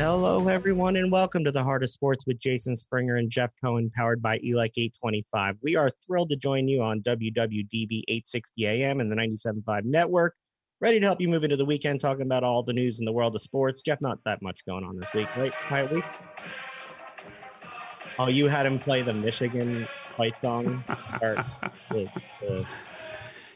Hello, everyone, and welcome to the Heart of Sports with Jason Springer and Jeff Cohen, powered by ELEC 825. We are thrilled to join you on WWDB 860 AM and the 97.5 network. Ready to help you move into the weekend talking about all the news in the world of sports. Jeff, not that much going on this week, right? Quiet week? Oh, you had him play the Michigan fight song? or, the, the,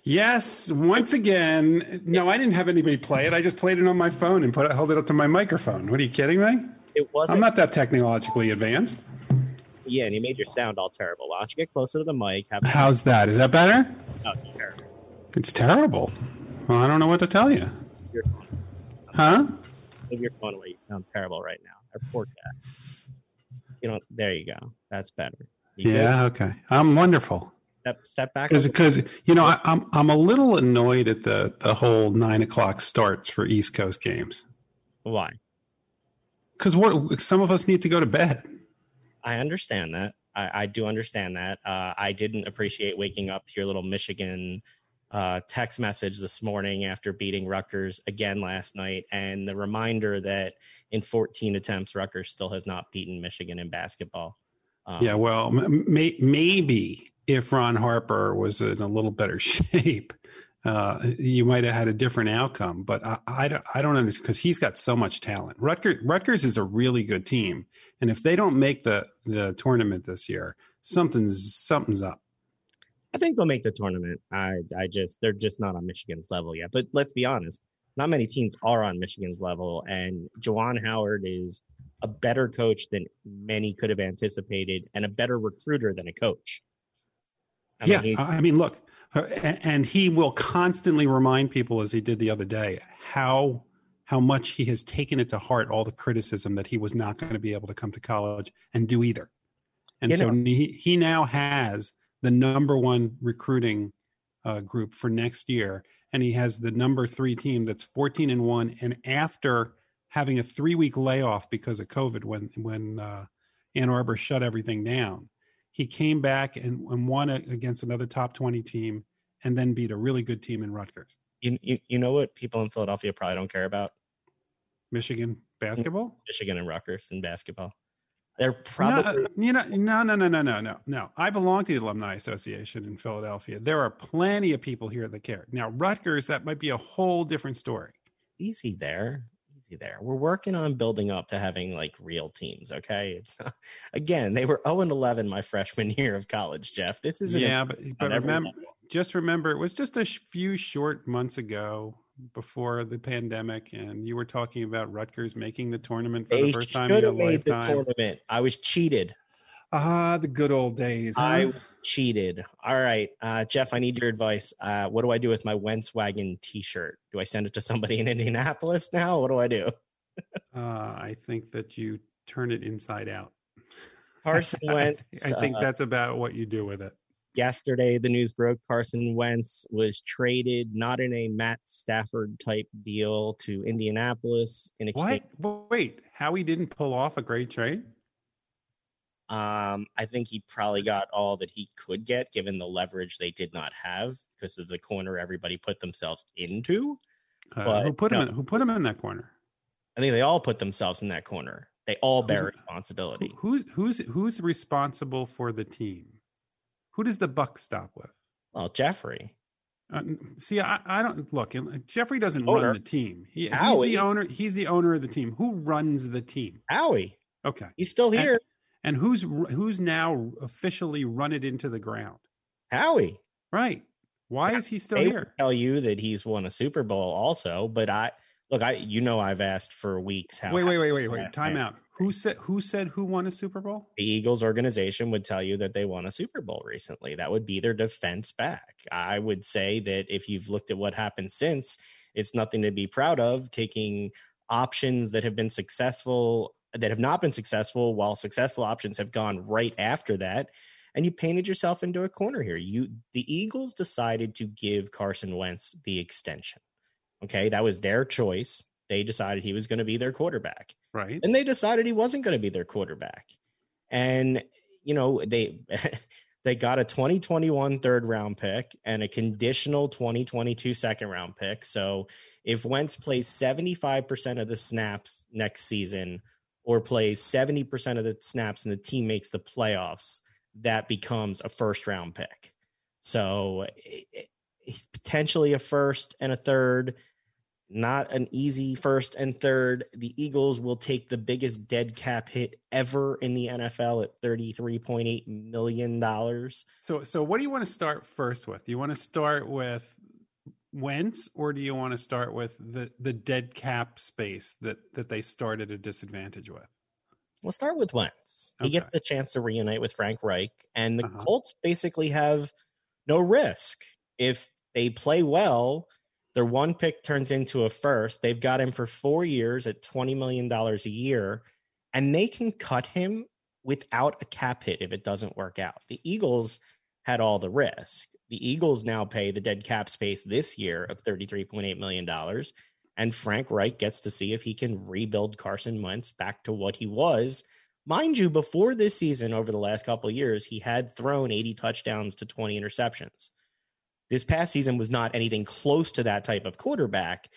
Yes, once again. No, I didn't have anybody play it. I just played it on my phone and put it, held it up to my microphone. What are you kidding me? it wasn't. I'm not that technologically advanced. yeah, and you made your sound all terrible. Why don't you get closer to the mic? How's that? Is that better? oh, terrible. It's terrible. Well, I don't know what to tell you. Your, Huh? move your phone away. You sound terrible right now. Our forecast. You know, there you go. That's better. You good? Yeah. Okay. I'm wonderful. Step, step back. Because you know I, I'm I'm a little annoyed at the the whole nine o'clock starts for East Coast games. Why? Because what some of us need to go to bed. I understand that. I, I do understand that. Uh, I didn't appreciate waking up to your little Michigan uh, text message this morning after beating Rutgers again last night, and the reminder that in 14 attempts, Rutgers still has not beaten Michigan in basketball. Um, Yeah, well, may, maybe if Ron Harper was in a little better shape, uh, you might have had a different outcome. But I, I don't, I don't understand because he's got so much talent. Rutgers, Rutgers is a really good team, and if they don't make the the tournament this year, something's something's up. I think they'll make the tournament. I, I just they're just not on Michigan's level yet. But let's be honest, not many teams are on Michigan's level, and Juwan Howard is a better coach than many could have anticipated, and a better recruiter than a coach. I yeah, he- I mean, look, uh, and, he will constantly remind people, as he did the other day, how how much he has taken it to heart all the criticism that he was not going to be able to come to college and do either. And You so know- he, he now has the number one recruiting uh, group for next year, and he has the number three team that's fourteen and one. And after having a three week layoff because of COVID, when when uh, Ann Arbor shut everything down, he came back and, and won a, against another top 20 team and then beat a really good team in Rutgers. you, you you know what people in Philadelphia probably don't care about Michigan basketball? Michigan and Rutgers in basketball. They're probably No, you know, no, no, no, no, no, no, no. I belong to the Alumni Association in Philadelphia. There are plenty of people here that care. Now, Rutgers, that might be a whole different story. easy there. Easy there. We're working on building up to having like real teams. Okay, it's again they were zero and eleven my freshman year of college. Jeff, this isn't Yeah, but, but remember, level. just remember, it was just a few short months ago before the pandemic, and you were talking about Rutgers making the tournament for they the first time in the lifetime. tournament. I was cheated. Ah, the good old days. huh? I cheated. All right, uh, Jeff, I need your advice. Uh, what do I do with my Wentz wagon T-shirt? Do I send it to somebody in Indianapolis now? What do I do? Uh, I think that you turn it inside out. Carson Wentz. I think uh, that's about what you do with it. yesterday the news broke Carson Wentz was traded not in a Matt Stafford type deal to Indianapolis in exchange. What? Wait, Howie didn't pull off a great trade? Um, I think he probably got all that he could get given the leverage they did not have because of the corner everybody put themselves into. Uh, But, who put him? no. in, who put him in that corner? I think they all put themselves in that corner. They all bear Who's- responsibility. Who, who's who's who's responsible for the team? Who does the buck stop with? Well, Jeffrey. Uh, see, I, I don't look. Jeffrey doesn't Owner. run the team. He, he's the owner. He's the owner of the team. Who runs the team? Howie. Okay, He's still here. And who's who's now officially run it into the ground? Howie. Right. Why is he still here? tell you that he's won a Super Bowl also, but I look, I you know I've asked for weeks how Wait, wait, wait, wait, Yeah, wait. Time out. Who said who said who won a Super Bowl? the Eagles organization would tell you that they won a Super Bowl recently. That would be their defense back. I would say that if you've looked at what happened since, it's nothing to be proud of. Taking options that have been successful, that have not been successful, while successful options have gone right after that. And you painted yourself into a corner here. You the Eagles decided to give Carson Wentz the extension. Okay, that was their choice. They decided he was going to be their quarterback Right. and they decided he wasn't going to be their quarterback and you know they they got a 2021 third round pick and a conditional 2022 second round pick so if wentz plays 75% of the snaps next season or plays 70% of the snaps and the team makes the playoffs, that becomes a first round pick. So it, it, potentially a first and a third, not an easy first and third. The Eagles will take the biggest dead cap hit ever in the NFL at $33.8 million. So, so what do you want to start first with? Do you want to start with Wentz, or do you want to start with the the dead cap space that that they started a disadvantage with? We'll start with Wentz. He okay. gets the chance to reunite with Frank Reich, and the uh-huh. Colts basically have no risk if they play well. Their one pick turns into a first. They've got him for four years at twenty million dollars a year, and they can cut him without a cap hit if it doesn't work out. The Eagles had all the risk. The Eagles now pay the dead cap space this year of $33.8 million. And Frank Reich gets to see if he can rebuild Carson Wentz back to what he was. Mind you, before this season, over the last couple years, he had thrown 80 touchdowns to 20 interceptions. This past season was not anything close to that type of quarterback,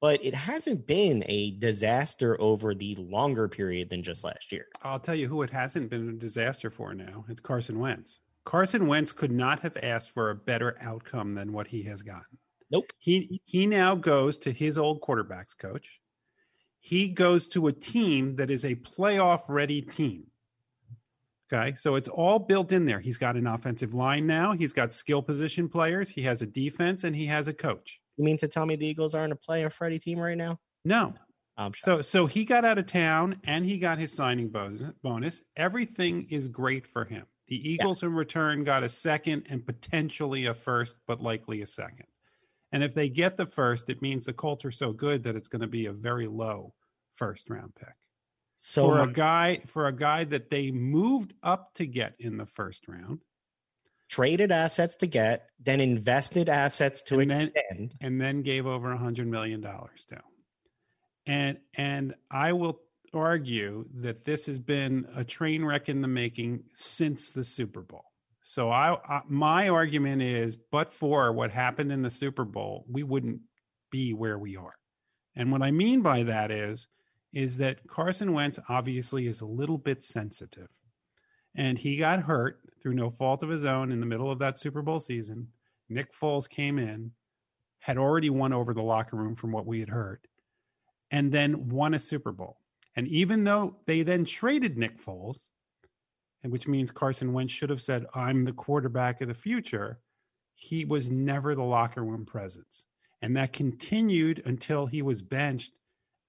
but it hasn't been a disaster over the longer period than just last year. I'll tell you who it hasn't been a disaster for now. It's Carson Wentz. Carson Wentz could not have asked for a better outcome than what he has gotten. Nope. He he now goes to his old quarterbacks coach. He goes to a team that is a playoff ready team. Okay. So it's all built in there. He's got an offensive line now. He's got skill position players. He has a defense and he has a coach. You mean to tell me the Eagles aren't a playoff ready team right now? No. so so he got out of town and he got his signing bonus. Everything is great for him. The Eagles yeah. in return got a second and potentially a first, but likely a second. And if they get the first, it means the Colts are so good that it's going to be a very low first round pick. So for a guy for a guy that they moved up to get in the first round, traded assets to get, then invested assets to and extend, then, and then gave over a hundred million dollars to. And and I will argue that this has been a train wreck in the making since the Super Bowl. So I, I, my argument is but for what happened in the Super Bowl, we wouldn't be where we are. And what I mean by that is is that Carson Wentz obviously is a little bit sensitive. And he got hurt through no fault of his own in the middle of that Super Bowl season. Nick Foles came in, had already won over the locker room from what we had heard, and then won a Super Bowl. And even though they then traded Nick Foles, and which means Carson Wentz should have said, I'm the quarterback of the future, he was never the locker room presence. And that continued until he was benched.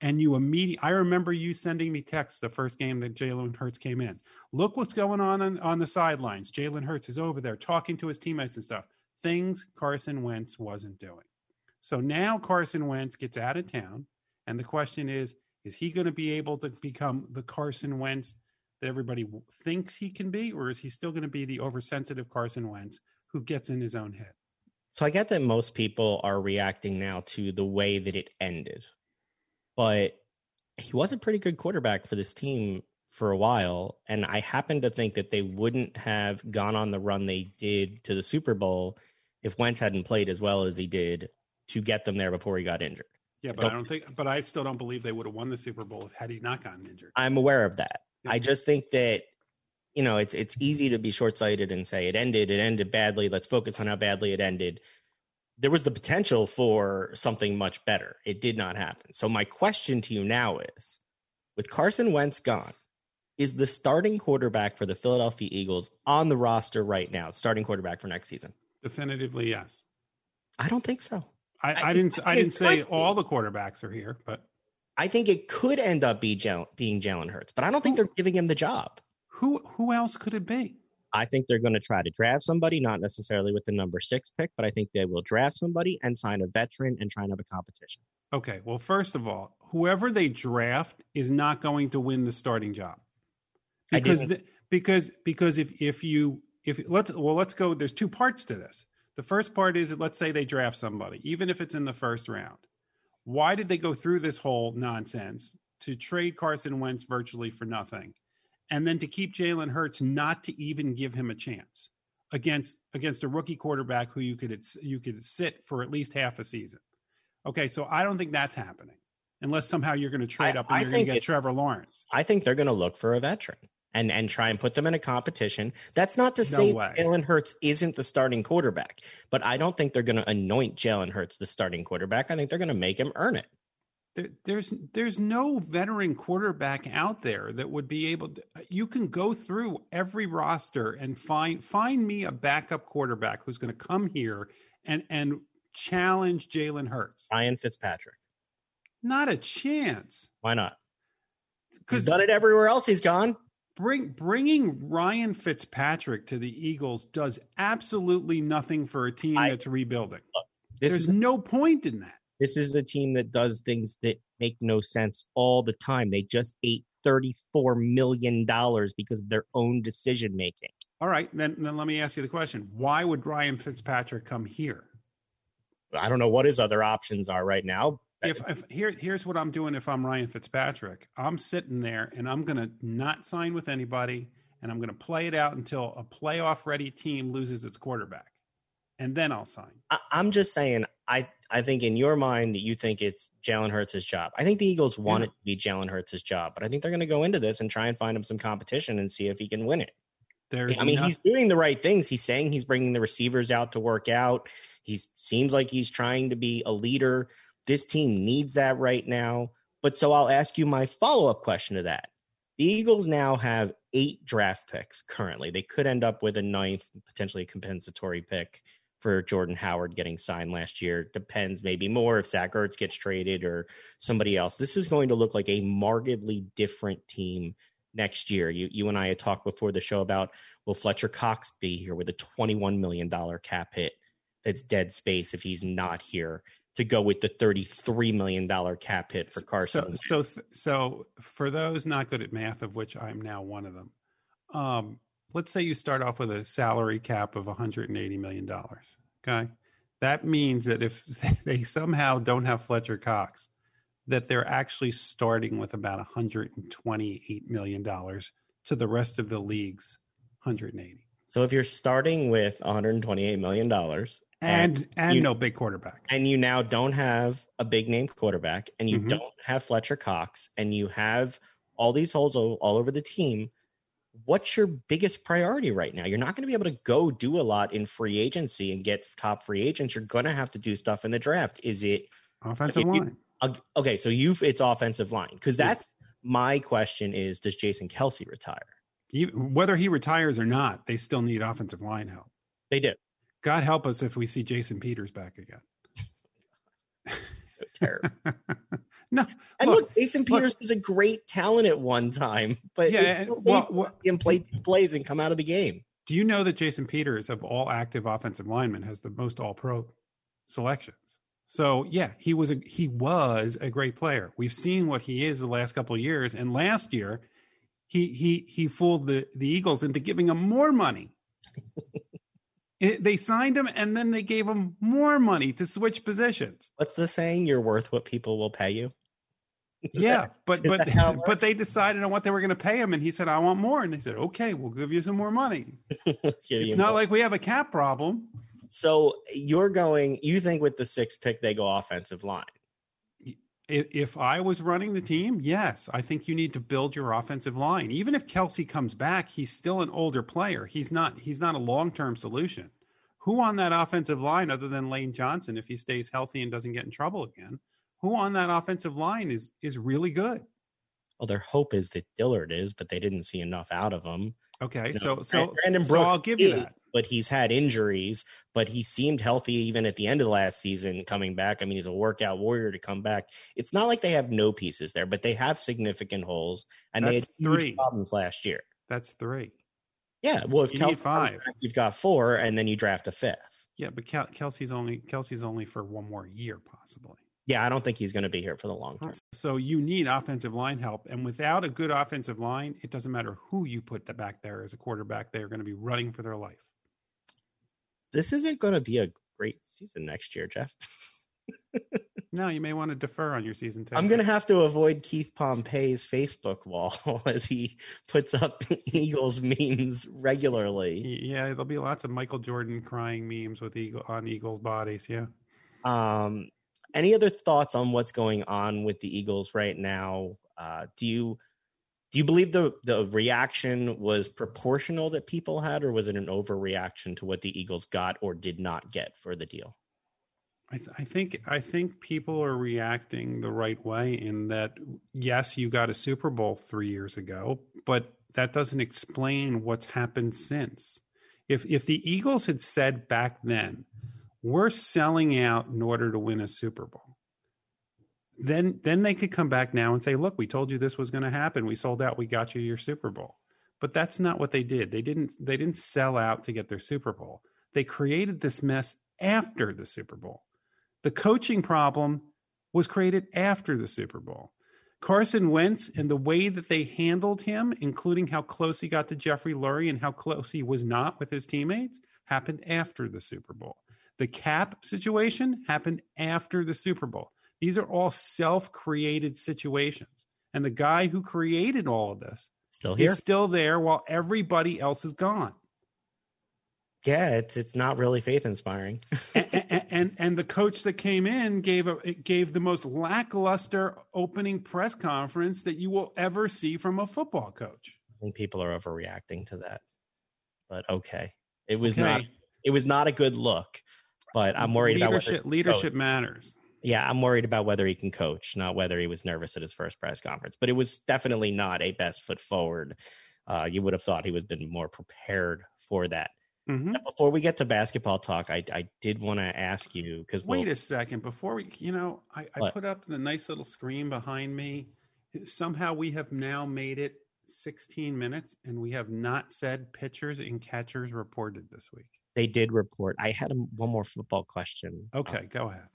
And you immediately, I remember you sending me texts the first game that Jalen Hurts came in. Look what's going on on, on the sidelines. Jalen Hurts is over there talking to his teammates and stuff. Things Carson Wentz wasn't doing. So now Carson Wentz gets out of town. And the question is, is he going to be able to become the Carson Wentz that everybody thinks he can be, or is he still going to be the oversensitive Carson Wentz who gets in his own head? So I get that most people are reacting now to the way that it ended, but he was a pretty good quarterback for this team for a while. And I happen to think that they wouldn't have gone on the run they did to the Super Bowl if Wentz hadn't played as well as he did to get them there before he got injured. Yeah, but I don't, I don't think. But I still don't believe they would have won the Super Bowl if had he not gotten injured. I'm aware of that. Yeah. I just think that you know it's it's easy to be short sighted and say it ended. It ended badly. Let's focus on how badly it ended. There was the potential for something much better. It did not happen. So my question to you now is: with Carson Wentz gone, is the starting quarterback for the Philadelphia Eagles on the roster right now? Starting quarterback for next season? Definitively, yes. I don't think so. I, I, didn't. I, didn't say all the quarterbacks are here, but I think it could end up be Jal, being Jalen Hurts, but I don't think they're giving him the job. Who who else could it be? I think they're going to try to draft somebody, not necessarily with the number six pick, but I think they will draft somebody and sign a veteran and try and have a competition. Okay. Well, first of all, whoever they draft is not going to win the starting job because the, because because if if you if let's well let's go. There's two parts to this. The first part is let's say they draft somebody, even if it's in the first round. Why did they go through this whole nonsense to trade Carson Wentz virtually for nothing? And then to keep Jalen Hurts not to even give him a chance against against a rookie quarterback who you could you could sit for at least half a season. Okay, so I don't think that's happening. unless somehow you're going to trade I- up and I you're going to get it- Trevor Lawrence. I think they're going to look for a veteran and and try and put them in a competition. That's not to say. Jalen Hurts isn't the starting quarterback, but I don't think they're going to anoint Jalen Hurts the starting quarterback. I think they're going to make him earn it. There, there's there's no veteran quarterback out there that would be able to you can go through every roster and find find me a backup quarterback who's going to come here and and challenge Jalen Hurts. Ryan Fitzpatrick. Not a chance. Why not? Because done it everywhere else he's gone. Bring bringing Ryan Fitzpatrick to the Eagles does absolutely nothing for a team I- that's rebuilding. This There's no point in that. this is a team that does things that make no sense all the time. They just ate thirty-four million dollars because of their own decision making. All right, then then let me ask you the question: Why would Ryan Fitzpatrick come here? I don't know what his other options are right now. If, if here here's what I'm doing if I'm Ryan Fitzpatrick. I'm sitting there and I'm going to not sign with anybody and I'm going to play it out until a playoff ready team loses its quarterback. And then I'll sign. I, I'm just saying. I I think in your mind you think it's Jalen Hurts' job. I think the Eagles want Yeah. it to be Jalen Hurts' job, but I think they're going to go into this and try and find him some competition and see if he can win it. There's I mean, enough- he's doing the right things. He's saying he's bringing the receivers out to work out. He seems like he's trying to be a leader. This team needs that right now. But so I'll ask you my follow up question to that. The Eagles now have eight draft picks currently. They could end up with a ninth, potentially compensatory pick for Jordan Howard getting signed last year. Depends maybe more if Zach Ertz gets traded or somebody else. This is going to look like a markedly different team next year. You you and I had talked before the show about will Fletcher Cox be here with a $21 million cap hit that's dead space if he's not here to go with the $33 million cap hit for Carson. So, so, th- so for those not good at math, of which I'm now one of them, um, let's say you start off with a salary cap of 180 million dollars. Okay, that means that if they somehow don't have Fletcher Cox, that they're actually starting with about 128 million dollars to the rest of the league's 180, so if you're starting with $128 million and And and, you- no big quarterback. and you now don't have a big name quarterback and you Mhm. don't have Fletcher Cox and you have all these holes all, all over the team, what's your biggest priority right now? You're not going to be able to go do a lot in free agency and get top free agents. You're going to have to do stuff in the draft. Is it Offensive you- line. uh, okay? So you've it's offensive line because Yeah. that's my question is does Jason Kelce retire? Whether he retires or not, they still need offensive line help. They do. God help us if we see Jason Peters back again. Terrible. no, And Look, look, Jason look. Peters was a great talent at one time, but Yeah, and- well, well- him play plays and come out of the game. do you know that Jason Peters, of all active offensive linemen, has the most All Pro selections? So yeah, he was a he was a great player. We've seen what he is the last couple of years, and last year, he he he fooled the the Eagles into giving him more money. It- they signed him, and then they gave him more money to switch positions. What's the saying? You're worth what people will pay you. Is yeah, that- but but that how it but they decided on what they were going to pay him, and he said, "I want more," and they said, "Okay, we'll give you some more money." It's not more. like we have a cap problem. so. You're going. You think with the sixth pick they go offensive line? If, if I was running the team, yes, I think you need to build your offensive line. Even if Kelce comes back, he's still an older player. He's not. He's not a long term solution. Who on that offensive line, other than Lane Johnson, if he stays healthy and doesn't get in trouble again, who on that offensive line is is really good? Well, their hope is that Dillard is, but they didn't see enough out of him. Okay, so so Brandon so I'll give you that. But he's had injuries, but he seemed healthy even at the end of the last season coming back. I mean, he's a workout warrior to come back. It's not like they have no pieces there, but they have significant holes and they had three. problems last year. That's three. Yeah. Well, if You Kelce five. back, you've got four, and then you draft a fifth. Yeah, but Kel- Kelce's only Kelce's only for one more year, possibly. Yeah, I don't think he's going to be here for the long term. So you need offensive line help, and without a good offensive line, it doesn't matter who you put back there as a quarterback; they are going to be running for their life. This isn't going to be a great season next year, Jeff. No, you may want to defer on your season ticket. I'm going to have to avoid Keith Pompey's Facebook wall as he puts up Eagles memes regularly. Yeah, there'll be lots of Michael Jordan crying memes with eagle on Eagles bodies. Yeah, Um, any other thoughts on what's going on with the Eagles right now? Uh, do you do you believe the the reaction was proportional that people had, or was it an overreaction to what the Eagles got or did not get for the deal? I, th- I, think I think people are reacting the right way in that yes, you got a Super Bowl three years ago, but that doesn't explain what's happened since. If if the Eagles had said back then, we're selling out in order to win a Super Bowl, then then they could come back now and say, look, we told you this was going to happen. We sold out. We got you your Super Bowl. But that's not what they did. They didn't they didn't sell out to get their Super Bowl. They created this mess after the Super Bowl. The coaching problem was created after the Super Bowl. Carson Wentz and the way that they handled him, including how close he got to Jeffrey Lurie and how close he was not with his teammates, happened after the Super Bowl. The cap situation happened after the Super Bowl. These are all self created situations. And the guy who created all of this still here, is still there while everybody else is gone. Yeah, it's it's not really faith inspiring. and, and, and, and the coach that came in gave a gave the most lackluster opening press conference that you will ever see from a football coach. I think people are overreacting to that. But okay. It was okay. not it was not a good look. But I'm worried leadership, about leadership matters yeah, I'm worried about whether he can coach, not whether he was nervous at his first press conference. But it was definitely not a best foot forward. Uh, you would have thought he would have been more prepared for that. Mm-hmm. Before we get to basketball talk, I, I did want to ask you because wait we'll, a second before we, you know, I, I put up the nice little screen behind me. Somehow we have now made it 16 minutes, and we have not said pitchers and catchers reported this week. They did report. I had a, one more football question. Okay, um, go ahead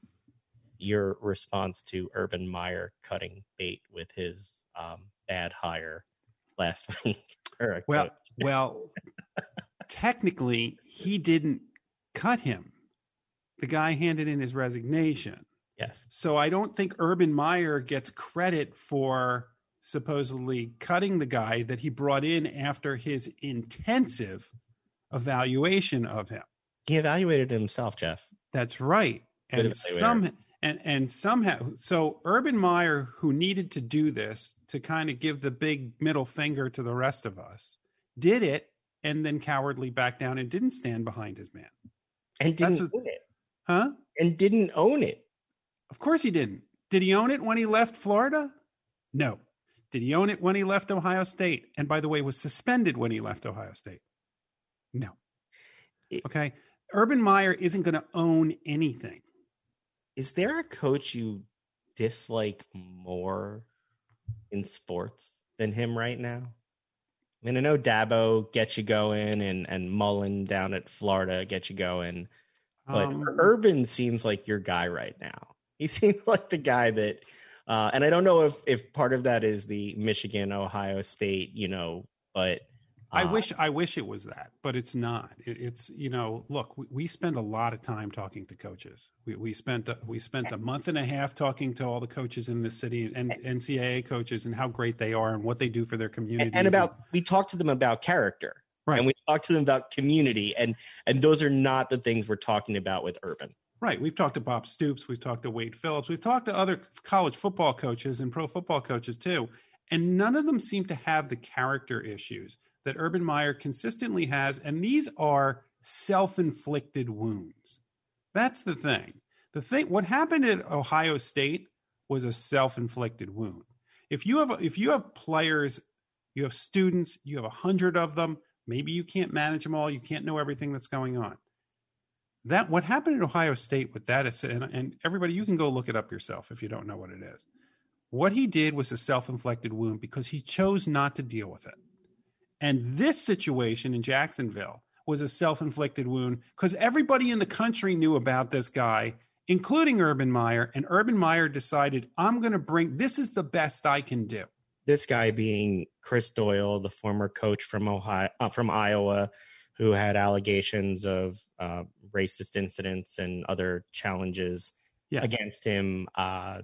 your response to Urban Meyer cutting bait with his um, bad hire last week. well, well, technically, he didn't cut him. The guy handed in his resignation. Yes. So I don't think Urban Meyer gets credit for supposedly cutting the guy that he brought in after his intensive evaluation of him. He evaluated himself, Jeff. That's right. And some and and somehow so urban meyer who needed to do this to kind of give the big middle finger to the rest of us did it and then cowardly backed down and didn't stand behind his man. And didn't what, own it. Huh? And didn't own it. Of course he didn't. Did he own it when he left florida? No. Did he own it when he left ohio state? And by the way was suspended when he left ohio state? No. Okay? Urban meyer isn't going to own anything is there a coach you dislike more in sports than him right now? I mean, I know Dabo gets you going, and and Mullen down at Florida gets you going, but um, Urban seems like your guy right now. He seems like the guy that, uh, and I don't know if if part of that is the Michigan Ohio State, you know, but I uh, wish I wish it was that, but it's not. It, it's you know, look, we, we, spend a lot of time talking to coaches. We, we spent a, we spent a month and a half talking to all the coaches in the city and NCAA coaches and how great they are and what they do for their community. And about we talked to them about character, right? And we talked to them about community, and and those are not the things we're talking about with Urban. Right. We've talked to Bob Stoops. We've talked to Wade Phillips. We've talked to other college football coaches and pro football coaches too, and none of them seem to have the character issues that Urban Meyer consistently has, and these are self-inflicted wounds. That's the thing. The thing what happened at Ohio State was a self-inflicted wound. If you have if you have players, you have students, you have a hundred of them, maybe you can't manage them all, you can't know everything that's going on. That what happened at Ohio State with that is, and, and everybody, you can go look it up yourself if you don't know what it is. What he did was a self-inflicted wound because he chose not to deal with it. And this situation in Jacksonville was a self inflicted wound because everybody in the country knew about this guy, including Urban Meyer. And Urban Meyer decided, I'm going to bring this is the best I can do. This guy being Chris Doyle, the former coach from Ohio, uh, from Iowa, who had allegations of uh, racist incidents and other challenges yes. against him. Uh,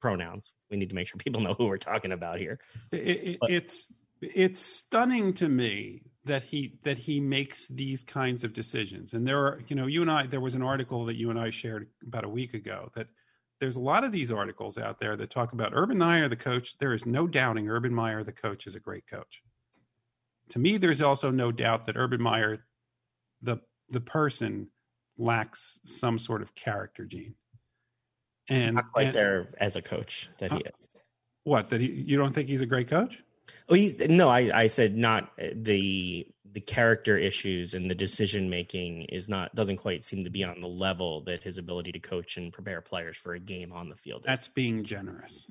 pronouns. We need to make sure people know who we're talking about here. It, it, it's it's stunning to me that he that he makes these kinds of decisions and there are you know you and i there was an article that you and i shared about a week ago that there's a lot of these articles out there that talk about Urban Meyer, the coach. There is no doubting Urban Meyer, the coach, is a great coach. To me, there's also no doubt that Urban Meyer, the the person, lacks some sort of character gene. And not quite and, there as a coach that he uh, is. What that he, you don't think he's a great coach? Oh, he, no, I, I said not uh, the the character issues and the decision making is not doesn't quite seem to be on the level that his ability to coach and prepare players for a game on the field. Is. That's being generous.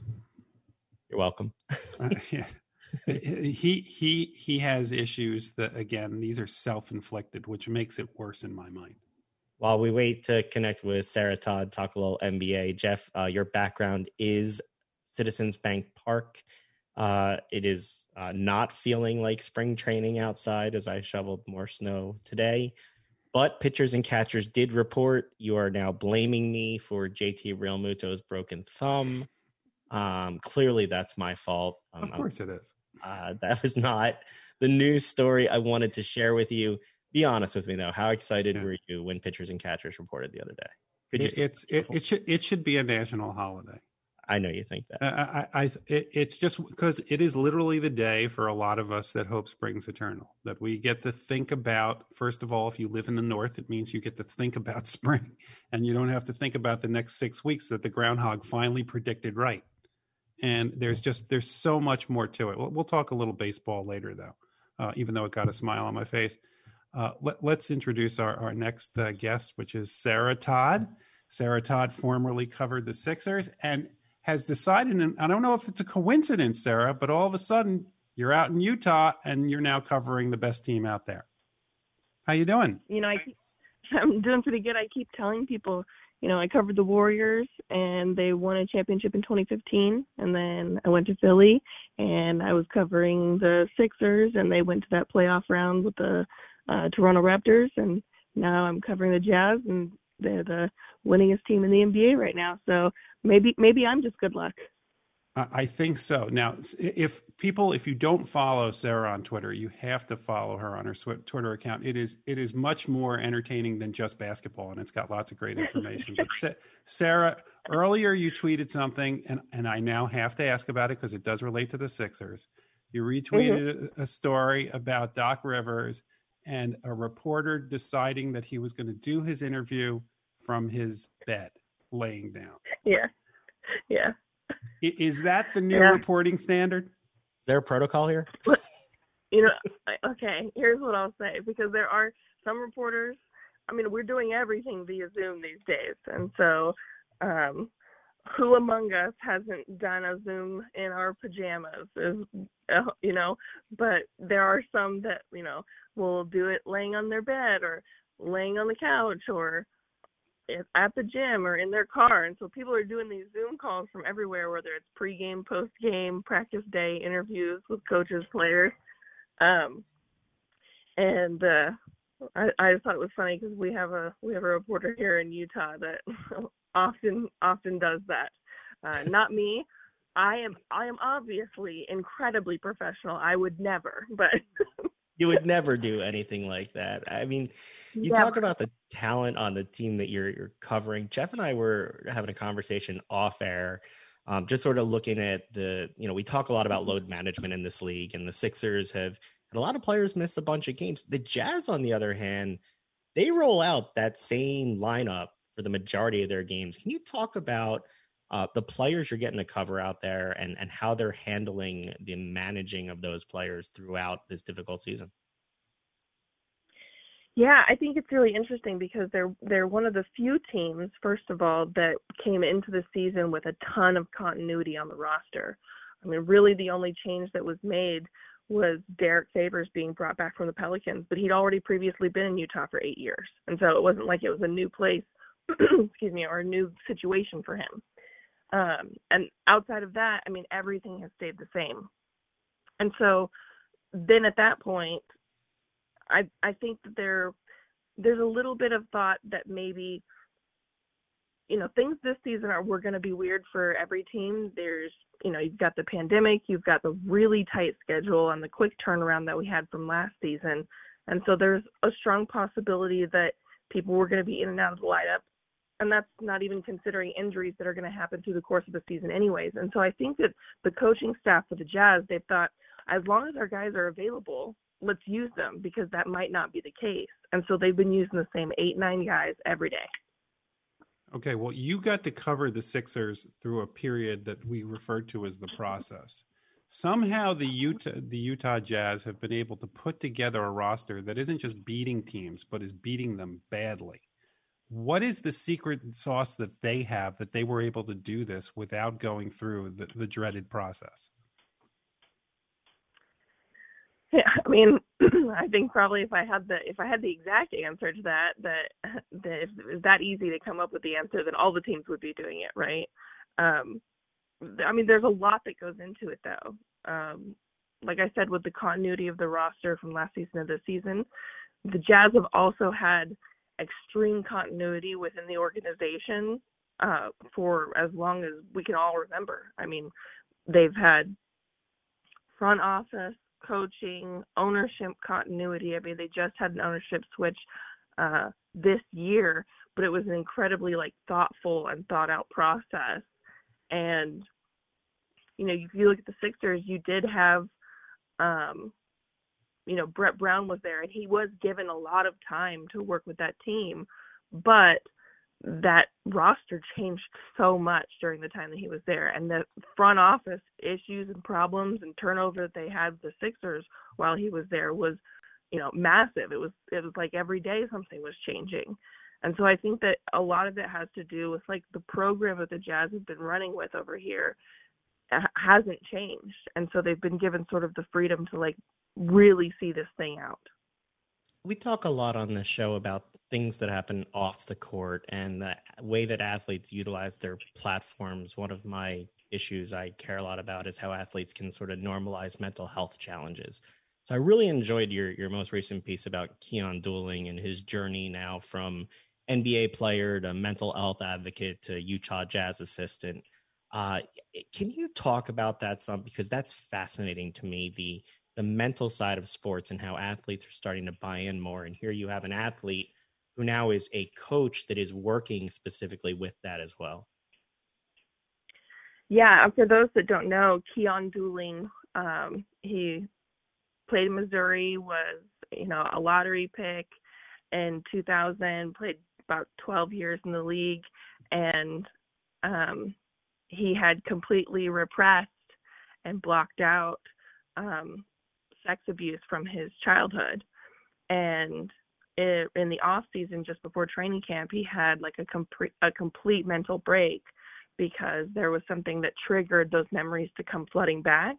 You're welcome. uh, yeah. he he he has issues that again these are self-inflicted which makes it worse in my mind while we wait to connect with sarah todd talk a little nba jeff uh, your background is citizens bank park uh, it is uh, not feeling like spring training outside as I shoveled more snow today. But pitchers and catchers did report. You are now blaming me for JT Realmuto's broken thumb. Um, clearly, that's my fault. Um, of course, it is. Uh, that was not the news story I wanted to share with you. Be honest with me, though. How excited yeah. were you when pitchers and catchers reported the other day? Could you? It, it's it, it should it should be a national holiday. I know you think that. I, I, it, it's just because it is literally the day for a lot of us that hope springs eternal. That we get to think about. First of all, if you live in the north, it means you get to think about spring, and you don't have to think about the next six weeks that the groundhog finally predicted right. And there's just there's so much more to it. We'll, we'll talk a little baseball later, though. Uh, even though it got a smile on my face. Uh, let, us introduce our, our next uh, guest, which is Sarah Todd. Sarah Todd formerly covered the Sixers, and has decided, and I don't know if it's a coincidence, Sarah, but all of a sudden you're out in Utah and you're now covering the best team out there. How you doing? You know, I keep, I'm doing pretty good. I keep telling people, you know, I covered the Warriors and they won a championship in 2015, and then I went to Philly and I was covering the Sixers and they went to that playoff round with the uh, Toronto Raptors, and now I'm covering the Jazz and they're the winningest team in the NBA right now. So maybe maybe I'm just good luck. I think so. Now, if people, if you don't follow Sarah on Twitter, you have to follow her on her Twitter account. It is it is much more entertaining than just basketball, and it's got lots of great information. but Sarah, earlier you tweeted something, and and I now have to ask about it because it does relate to the Sixers. You retweeted mm-hmm. a story about Doc Rivers and a reporter deciding that he was going to do his interview from his bed, laying down. Yeah. Yeah. Is that the new yeah. reporting standard? Is there a protocol here? You know, okay, here's what I'll say because there are some reporters, I mean, we're doing everything via Zoom these days. And so, um, who among us hasn't done a Zoom in our pajamas? Is, uh, you know, but there are some that you know will do it laying on their bed or laying on the couch or at the gym or in their car. And so people are doing these Zoom calls from everywhere, whether it's pregame, postgame, practice day interviews with coaches, players. Um, and uh, I, I just thought it was funny because we have a we have a reporter here in Utah that often often does that. Uh, not me. I am I am obviously incredibly professional. I would never, but you would never do anything like that. I mean, you talk about the talent on the team that you're you're covering. Jeff and I were having a conversation off air, um, just sort of looking at the you know we talk a lot about load management in this league, and the Sixers have had a lot of players miss a bunch of games. The Jazz, on the other hand, they roll out that same lineup for the majority of their games. Can you talk about? uh, the players you're getting to cover out there and, and how they're handling the managing of those players throughout this difficult season. Yeah, I think it's really interesting because they're they're one of the few teams, first of all, that came into the season with a ton of continuity on the roster. I mean, really the only change that was made was Derrick Favors being brought back from the Pelicans, but he'd already previously been in Utah for eight years. And so it wasn't like it was a new place, excuse me, or a new situation for him. Um, and outside of that, I mean, everything has stayed the same. And so then at that point, I I think that there there's a little bit of thought that maybe you know things this season are we're going to be weird for every team there's you know you've got the pandemic you've got the really tight schedule and the quick turnaround that we had from last season and so there's a strong possibility that people were going to be in and out of the lineup and that's not even considering injuries that are going to happen through the course of the season anyways. And so i think that the coaching staff for the jazz they've thought as long as our guys are available let's use them because that might not be the case. And so they've been using the same eight nine guys every day. Okay well you got to cover the sixers through a period that we referred to as the process. Somehow the utah the utah jazz have been able to put together a roster that isn't just beating teams but is beating them badly what is the secret sauce that they have that they were able to do this without going through the, the dreaded process? Yeah, I mean, I think probably if I had the if I had the exact answer to that, that that if it was that easy to come up with the answer, then all the teams would be doing it, right? Um, I mean, there's a lot that goes into it, though. Um, like I said, with the continuity of the roster from last season to this season, the Jazz have also had extreme continuity within the organization uh, for as long as we can all remember. I mean, they've had front office, coaching, ownership continuity. I mean, they just had an ownership switch uh, this year, but it was an incredibly like thoughtful and thought out process. And you know, if you look at the Sixers, you did have um, you know, Brett Brown was there and he was given a lot of time to work with that team, but that roster changed so much during the time that he was there and the front office issues and problems and turnover that they had the Sixers while he was there was, you know, massive. It was it was like every day something was changing. And so I think that a lot of it has to do with like the program that the Jazz have been running with over here uh, hasn't changed. And so they've been given sort of the freedom to like really see this thing out. We talk a lot on this show about things that happen off the court and the way that athletes utilize their platforms. One of my issues I care a lot about is how athletes can sort of normalize mental health challenges. So I really enjoyed your your most recent piece about Keyon Dooling and his journey now from NBA player to mental health advocate to Utah Jazz assistant. Uh, can you talk about that some because that's fascinating to me the the mental side of sports and how athletes are starting to buy in more. And here you have an athlete who now is a coach that is working specifically with that as well. Yeah, for those that don't know, Keyon Dooling, um, he played in Missouri, was you know a lottery pick in 2000, played about 12 years in the league, and um, he had completely repressed and blocked out um, sex abuse from his childhood. And it, in the off season just before training camp he had like a complete a complete mental break because there was something that triggered those memories to come flooding back.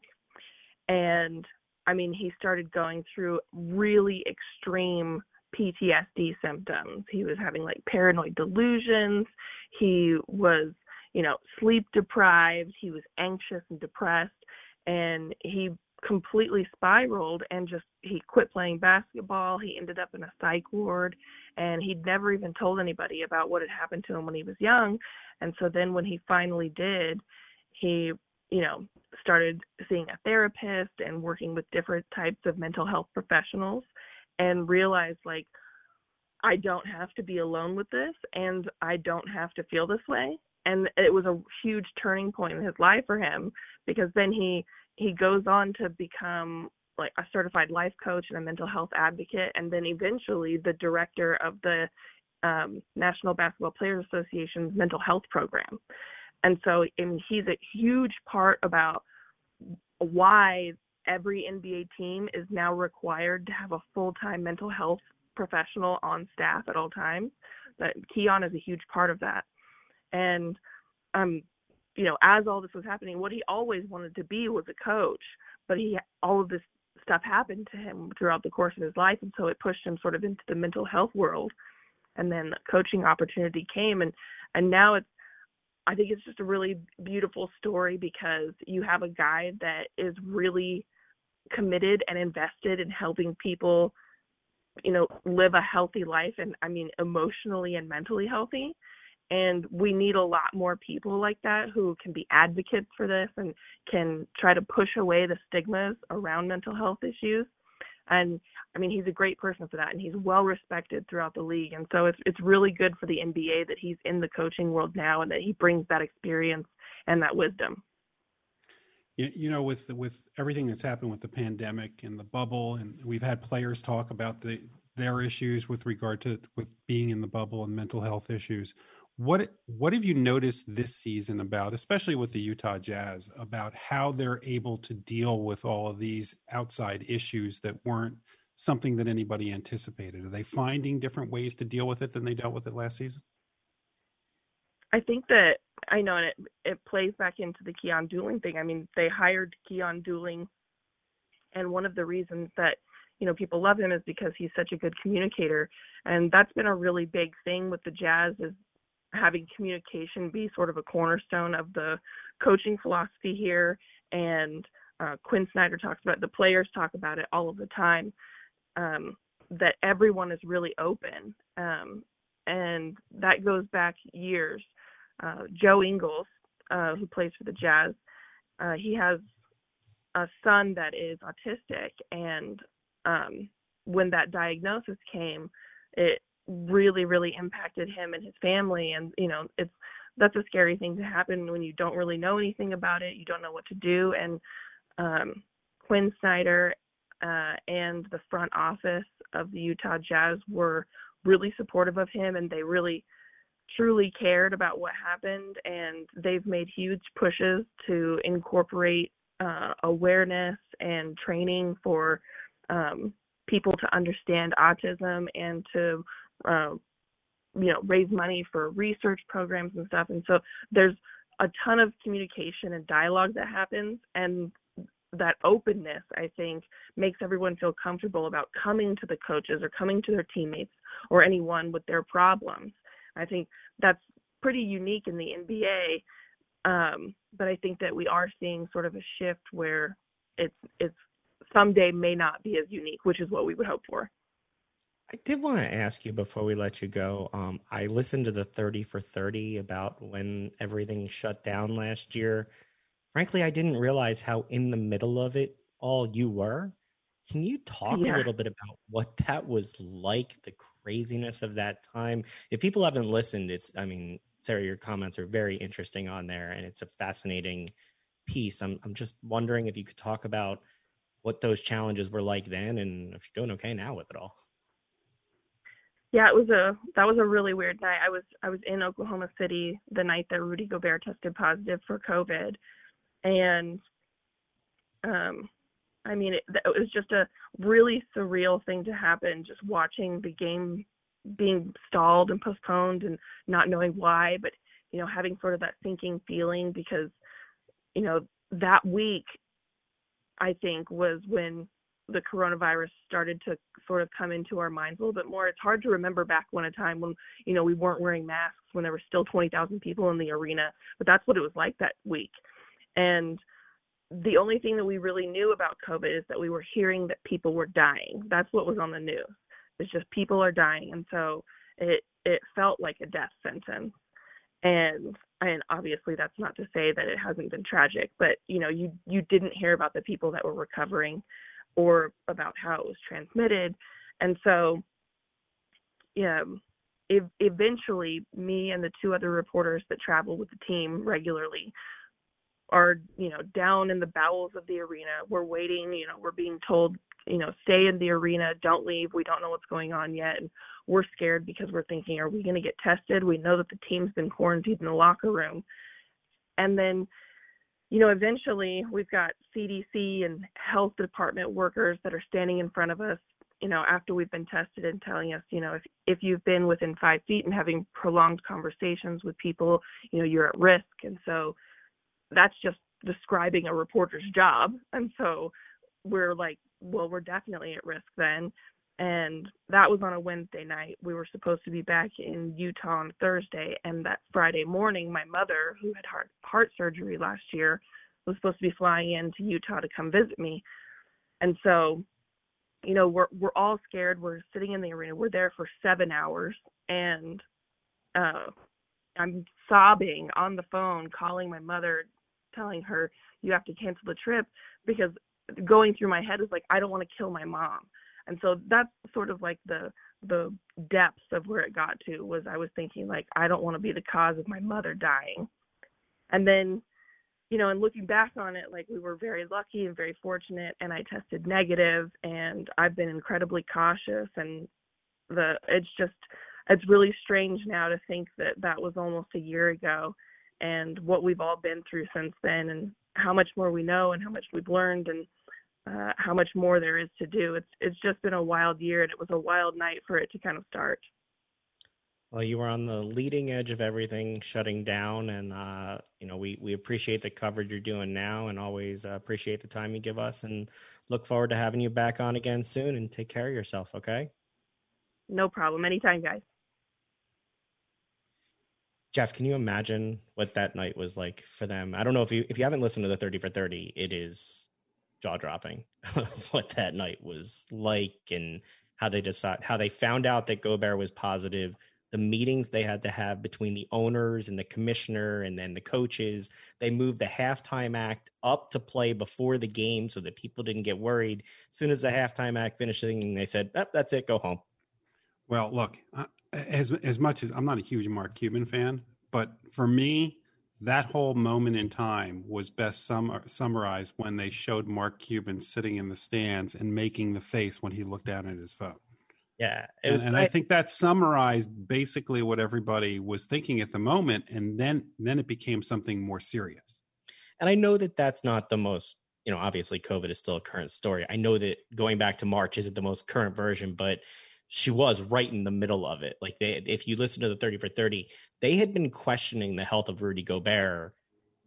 And i mean he started going through really extreme PTSD symptoms. He was having like paranoid delusions. He was you know sleep deprived. He was anxious and depressed. And he completely spiraled and just he quit playing basketball. He ended up in a psych ward and he'd never even told anybody about what had happened to him when he was young. And so then when he finally did he you know started seeing a therapist and working with different types of mental health professionals and realized like I don't have to be alone with this and I don't have to feel this way. And it was a huge turning point in his life for him because then he he goes on to become like a certified life coach and a mental health advocate, and then eventually the director of the um, National Basketball Players Association's mental health program. And so, he's a huge part about why every NBA team is now required to have a full-time mental health professional on staff at all times. That Keyon is a huge part of that. And um, you know, as all this was happening, what he always wanted to be was a coach, but he all of this stuff happened to him throughout the course of his life, and so it pushed him sort of into the mental health world. And then the coaching opportunity came, and and now it's I think it's just a really beautiful story because you have a guy that is really committed and invested in helping people, you know, live a healthy life and I mean emotionally and mentally healthy and we need a lot more people like that who can be advocates for this and can try to push away the stigmas around mental health issues And I mean, he's a great person for that, and he's well respected throughout the league. And so it's it's really good for the NBA that he's in the coaching world now, and that he brings that experience and that wisdom. You, you know, with with everything that's happened with the pandemic and the bubble, and we've had players talk about the their issues with regard to with being in the bubble and mental health issues. What what have you noticed this season about, especially with the Utah Jazz, about how they're able to deal with all of these outside issues that weren't something that anybody anticipated? Are they finding different ways to deal with it than they dealt with it last season? I think that I know, and it it plays back into the Keyon Dooling thing. I mean, they hired Keyon Dooling, and one of the reasons that you know people love him is because he's such a good communicator, and that's been a really big thing with the Jazz is having communication be sort of a cornerstone of the coaching philosophy here. And uh, Quin Snyder talks about it, the players talk about it all of the time. Um, that everyone is really open, um, and that goes back years uh, Joe Ingles, uh, who plays for the Jazz, uh, he has a son that is autistic, and um, when that diagnosis came, it really, really impacted him and his family. And you know, it's that's a scary thing to happen when you don't really know anything about it. You don't know what to do. And um, Quin Snyder uh, and the front office of the Utah Jazz were really supportive of him, and they really truly cared about what happened and they've made huge pushes to incorporate uh, awareness and training for um, people to understand autism and to uh, you know raise money for research programs and stuff and so there's a ton of communication and dialogue that happens and that openness i think makes everyone feel comfortable about coming to the coaches or coming to their teammates or anyone with their problems I think that's pretty unique in the NBA. Um, but I think that we are seeing sort of a shift where it's it's someday may not be as unique, which is what we would hope for. I did want to ask you before we let you go. Um, I listened to the 30 for 30 about when everything shut down last year. Frankly, I didn't realize how in the middle of it all you were. Can you talk yeah. a little bit about what that was like, the craziness of that time? If people haven't listened, it's, I mean, Sarah, your comments are very interesting on there and it's a fascinating piece. I'm, I'm just wondering if you could talk about what those challenges were like then and if you're doing okay now with it all. Yeah, it was a that was a really weird night. I was I was in Oklahoma City the night that Rudy Gobert tested positive for COVID, and um, I mean, it, it was just a really surreal thing to happen. Just watching the game being stalled and postponed and not knowing why, but you know, having sort of that sinking feeling because, you know, that week, I think was when the coronavirus started to sort of come into our minds a little bit more. It's hard to remember back when a time when, you know, we weren't wearing masks when there were still 20,000 people in the arena, but that's what it was like that week. And the only thing that we really knew about COVID is that we were hearing that people were dying. That's what was on the news. It's just people are dying, and so it it felt like a death sentence. And and obviously that's not to say that it hasn't been tragic, but you know you you didn't hear about the people that were recovering, or about how it was transmitted, and so yeah. Eventually, me and the two other reporters that travel with the team regularly are you know down in the bowels of the arena. We're waiting you know we're being told you know stay in the arena don't leave we don't know what's going on yet and we're scared because we're thinking are we going to get tested? We know that the team's been quarantined in the locker room. And then you know eventually we've got cdc and health department workers that are standing in front of us you know after we've been tested and telling us you know if if you've been within five feet and having prolonged conversations with people you know you're at risk and so that's just describing a reporter's job. And so we're like, well, we're definitely at risk then. And that was on a Wednesday night. We were supposed to be back in Utah on Thursday. And that Friday morning, my mother, who had heart, heart surgery last year, was supposed to be flying into Utah to come visit me. And so, you know, we're we're all scared. We're sitting in the arena. We're there for seven hours, and uh, I'm sobbing on the phone, calling my mother, telling her you have to cancel the trip because going through my head is like I don't want to kill my mom. And so that's sort of like the the depths of where it got to was I was thinking like I don't want to be the cause of my mother dying. And then you know, and looking back on it, like we were very lucky and very fortunate and I tested negative and I've been incredibly cautious and the it's just it's really strange now to think that that was almost a year ago and what we've all been through since then and how much more we know and how much we've learned and uh, how much more there is to do. It's it's just been a wild year and it was a wild night for it to kind of start. Well, you were on the leading edge of everything shutting down, and uh, you know we we appreciate the coverage you're doing now, and always uh, appreciate the time you give us, and look forward to having you back on again soon. And take care of yourself, okay? No problem. Anytime, guys. Jeff, can you imagine what that night was like for them? I don't know if you if you haven't listened to the 30 for 30, it is jaw dropping what that night was like and how they decide how they found out that Gobert was positive, the meetings they had to have between the owners and the commissioner and then the coaches. They moved the halftime act up to play before the game so that people didn't get worried. As soon as the halftime act finished, they said, oh, "That's it, go home." Well, look, as as much as I'm not a huge Mark Cuban fan, but for me, that whole moment in time was best sum- summarized when they showed Mark Cuban sitting in the stands and making the face when he looked down at his phone. Yeah, and, and I think that summarized basically what everybody was thinking at the moment, and then then it became something more serious. And I know that that's not the most, you know, obviously COVID is still a current story. I know that going back to March isn't the most current version, but she was right in the middle of it. Like they, if you listen to the 30 for 30, they had been questioning the health of Rudy Gobert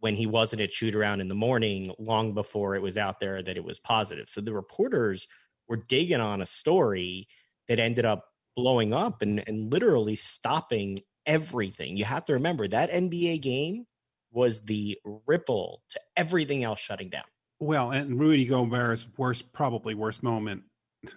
when he wasn't at shoot around in the morning long before it was out there that it was positive. So the reporters were digging on a story that ended up blowing up and, and literally stopping everything. You have to remember that NBA game was the ripple to everything else shutting down. Well, and Rudy Gobert's worst, probably worst moment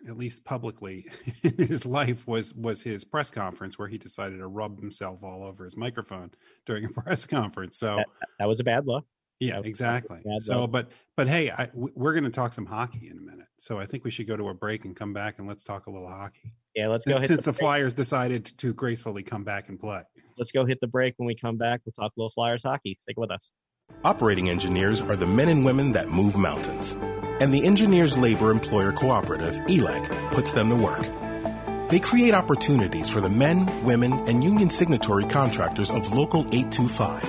at least publicly in his life was was his press conference where he decided to rub himself all over his microphone during a press conference. So that, that was a bad look. Yeah exactly. So but but hey I, we're going to talk some hockey in a minute. So i think we should go to a break and come back and let's talk a little hockey. Yeah let's go since the, the flyers decided to gracefully come back and play. Let's go hit the break. When we come back we'll talk a little flyers hockey. Stick with us. Operating engineers are the men and women that move mountains and the Engineers Labor Employer Cooperative, ELEC, puts them to work. They create opportunities for the men, women, and union signatory contractors of Local 825,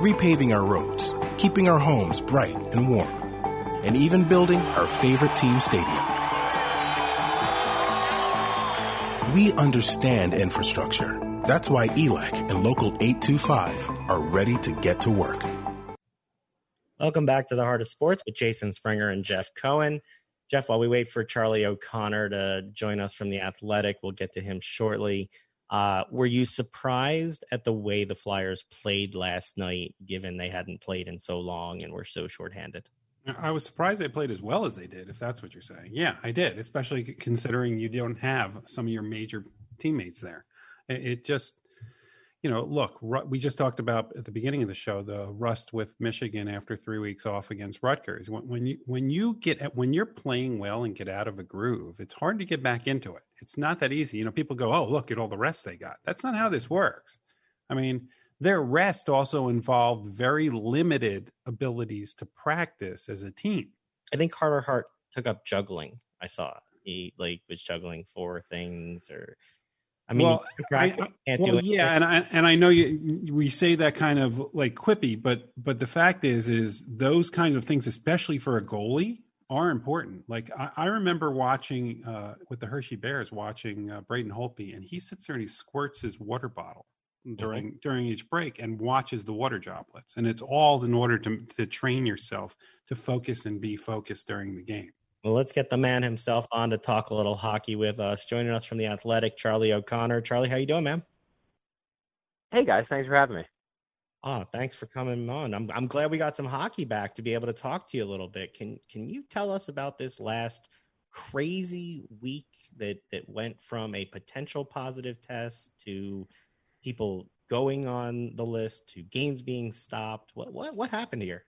repaving our roads, keeping our homes bright and warm, and even building our favorite team stadium. We understand infrastructure. That's why ELEC and Local 825 are ready to get to work. Welcome back to the Heart of Sports with Jason Springer and Jeff Cohen. Jeff, while we wait for Charlie O'Connor to join us from the Athletic, we'll get to him shortly. Uh, were you surprised at the way the Flyers played last night, given they hadn't played in so long and were so shorthanded? I was surprised they played as well as they did, if that's what you're saying. Yeah, I did, especially considering you don't have some of your major teammates there. It just you know, look, we just talked about at the beginning of the show the rust with Michigan after three weeks off against Rutgers. When, when you when you get when you're playing well and get out of a groove, it's hard to get back into it. It's not that easy. You know, people go, "Oh, look at all the rest they got." That's not how this works. I mean, their rest also involved very limited abilities to practice as a team. I think Carter Hart took up juggling. I saw he like was juggling four things or I mean, well, I, well yeah, and I and I know you we say that kind of like quippy, but but the fact is, is those kind of things, especially for a goalie, are important. Like I, I remember watching uh, with the Hershey Bears, watching uh, Braden Holtby, and he sits there and he squirts his water bottle during mm-hmm. during each break and watches the water droplets, and it's all in order to to train yourself to focus and be focused during the game. Well, let's get the man himself on to talk a little hockey with us. Joining us from the Athletic, Charlie O'Connor. Charlie, how you doing, man? Hey guys, thanks for having me. Oh, thanks for coming on. I'm I'm glad we got some hockey back to be able to talk to you a little bit. Can can you tell us about this last crazy week that that went from a potential positive test to people going on the list to games being stopped? What what what happened here?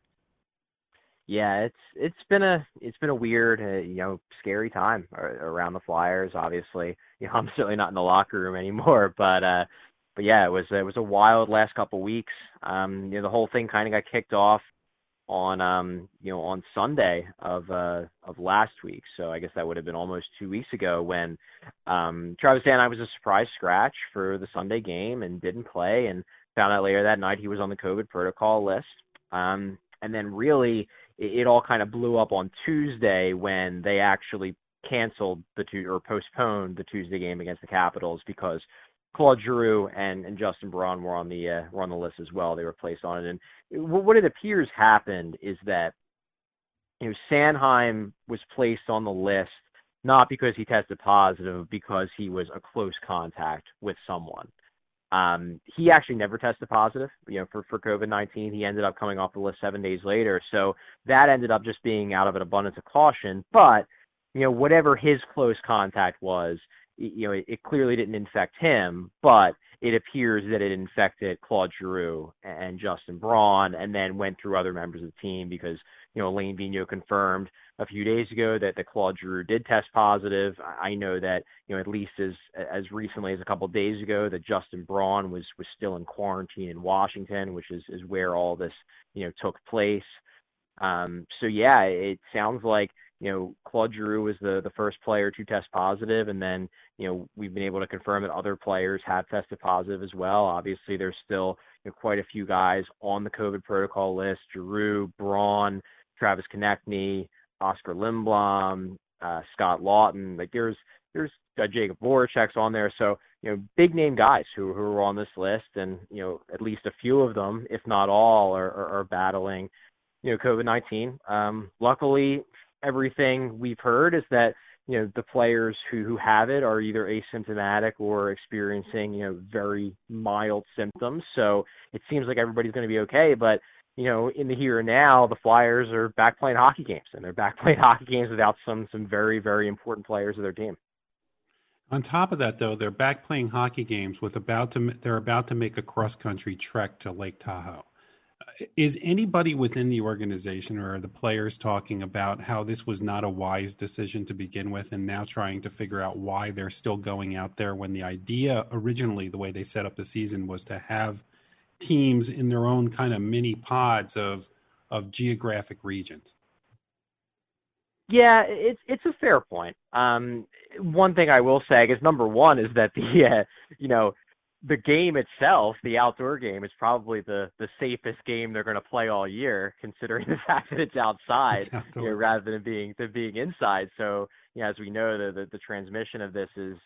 Yeah, it's it's been a it's been a weird, uh, you know, scary time around the Flyers. Obviously, you know, I'm certainly not in the locker room anymore, but uh, but yeah, it was it was a wild last couple weeks. Um, you know, the whole thing kind of got kicked off on um you know on Sunday of uh of last week. So I guess that would have been almost two weeks ago when um Travis Sanheim was a surprise scratch for the Sunday game and didn't play and found out later that night he was on the COVID protocol list. Um and then really it, all kind of blew up on Tuesday when they actually canceled the two or postponed the Tuesday game against the Capitals because Claude Giroux and, and Justin Braun were on the uh, were on the list as well. They were placed on it, and what it appears happened is that you know Sanheim was placed on the list not because he tested positive, because he was a close contact with someone. Um, he actually never tested positive, you know, for for COVID nineteen. He ended up coming off the list seven days later, so that ended up just being out of an abundance of caution. But you know, whatever his close contact was, you know, it, it clearly didn't infect him, but it appears that it infected Claude Giroux and Justin Braun, and then went through other members of the team because you know Alain Vigneault confirmed a few days ago that, that Claude Giroux did test positive. I know that you know at least as as recently as a couple of days ago that Justin Braun was was still in quarantine in Washington, which is is where all this you know took place. Um, so yeah, it sounds like you know, Claude Giroux was the the first player to test positive, and then you know we've been able to confirm that other players have tested positive as well. Obviously, there's still you know, quite a few guys on the COVID protocol list: Giroux, Braun, Travis Konecny, Oscar Lindblom, uh, Scott Laughton. Like there's there's uh, Jakub Voracek's on there, so you know big name guys who who are on this list, and you know at least a few of them, if not all, are are, are battling you know COVID nineteen. Um, luckily everything we've heard is that you know the players who who have it are either asymptomatic or experiencing you know very mild symptoms. So it seems like everybody's going to be okay, but you know, in the here and now, the Flyers are back playing hockey games, and they're back playing hockey games without some some very very important players of their team. On top of that, though, they're back playing hockey games with about to they're about to make a cross country trek to Lake Tahoe is anybody within the organization or the players talking about how this was not a wise decision to begin with and now trying to figure out why they're still going out there when the idea originally the way they set up the season was to have teams in their own kind of mini pods of of geographic regions? Yeah it's it's a fair point. Um one thing i will say is number one is that the uh, you know the game itself, the outdoor game, is probably the the safest game they're going to play all year, considering the fact that it's outside, it's you know, rather than being than being inside. So, you know, as we know, the, the the transmission of this is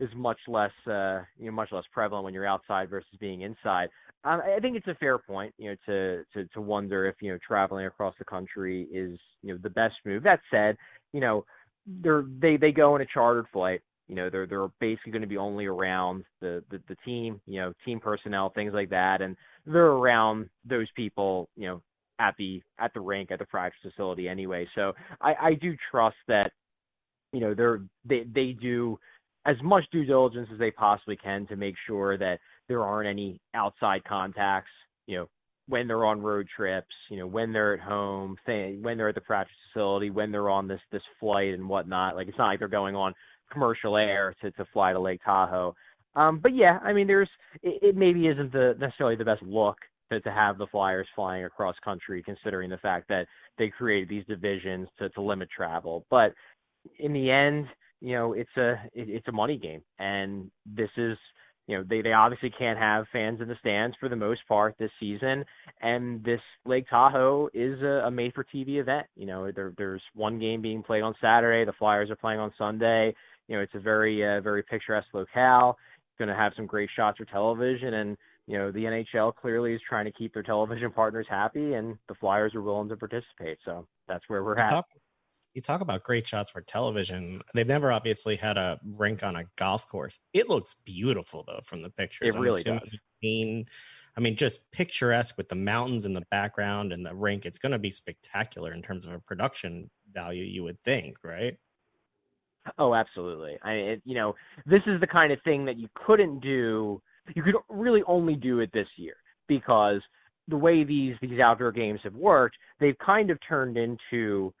is much less uh, you know much less prevalent when you're outside versus being inside. Um, I think it's a fair point, you know, to to to wonder if you know traveling across the country is you know the best move. That said, you know, they're they they go in a chartered flight you know, they're they're basically going to be only around the, the the team, you know, team personnel, things like that, and they're around those people, you know, at the at the rink at the practice facility anyway. So I, I do trust that, you know, they're they they do as much due diligence as they possibly can to make sure that there aren't any outside contacts, you know, when they're on road trips, you know, when they're at home, when they're at the practice facility, when they're on this this flight and whatnot. Like it's not like they're going on commercial air to to fly to Lake Tahoe. Um, but yeah, I mean, there's it, it maybe isn't the necessarily the best look to, to have the Flyers flying across country, considering the fact that they created these divisions to to limit travel. But in the end, you know, it's a it, it's a money game, and this is you know they they obviously can't have fans in the stands for the most part this season. And this lake tahoe is a, a made for tv event. You know there there's one game being played on saturday. The flyers are playing on sunday. You know, it's a very uh, very picturesque locale. Going to have some great shots for television, and you know, the NHL clearly is trying to keep their television partners happy, and the Flyers are willing to participate. So that's where we're at. You talk about great shots for television. They've never obviously had a rink on a golf course. It looks beautiful though from the pictures. It really does. Seen, I mean, just picturesque with the mountains in the background and the rink. It's going to be spectacular in terms of a production value. You would think, right? Oh, absolutely. I it, you know, this is the kind of thing that you couldn't do. You could really only do it this year because the way these these outdoor games have worked, they've kind of turned into,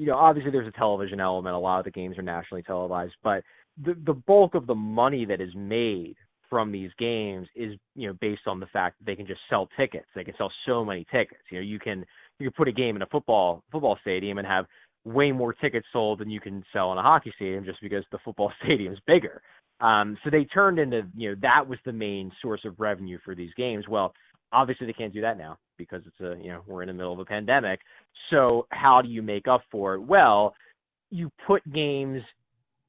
you know, obviously there's a television element. A lot of the games are nationally televised, but the the bulk of the money that is made from these games is you know based on the fact that they can just sell tickets. They can sell so many tickets. You know, you can you can put a game in a football football stadium and have way more tickets sold than you can sell in a hockey stadium just because the football stadium is bigger. Um, so they turned into you know that was the main source of revenue for these games. Well, obviously they can't do that now because it's a you know we're in the middle of a pandemic. So how do you make up for it? Well, you put games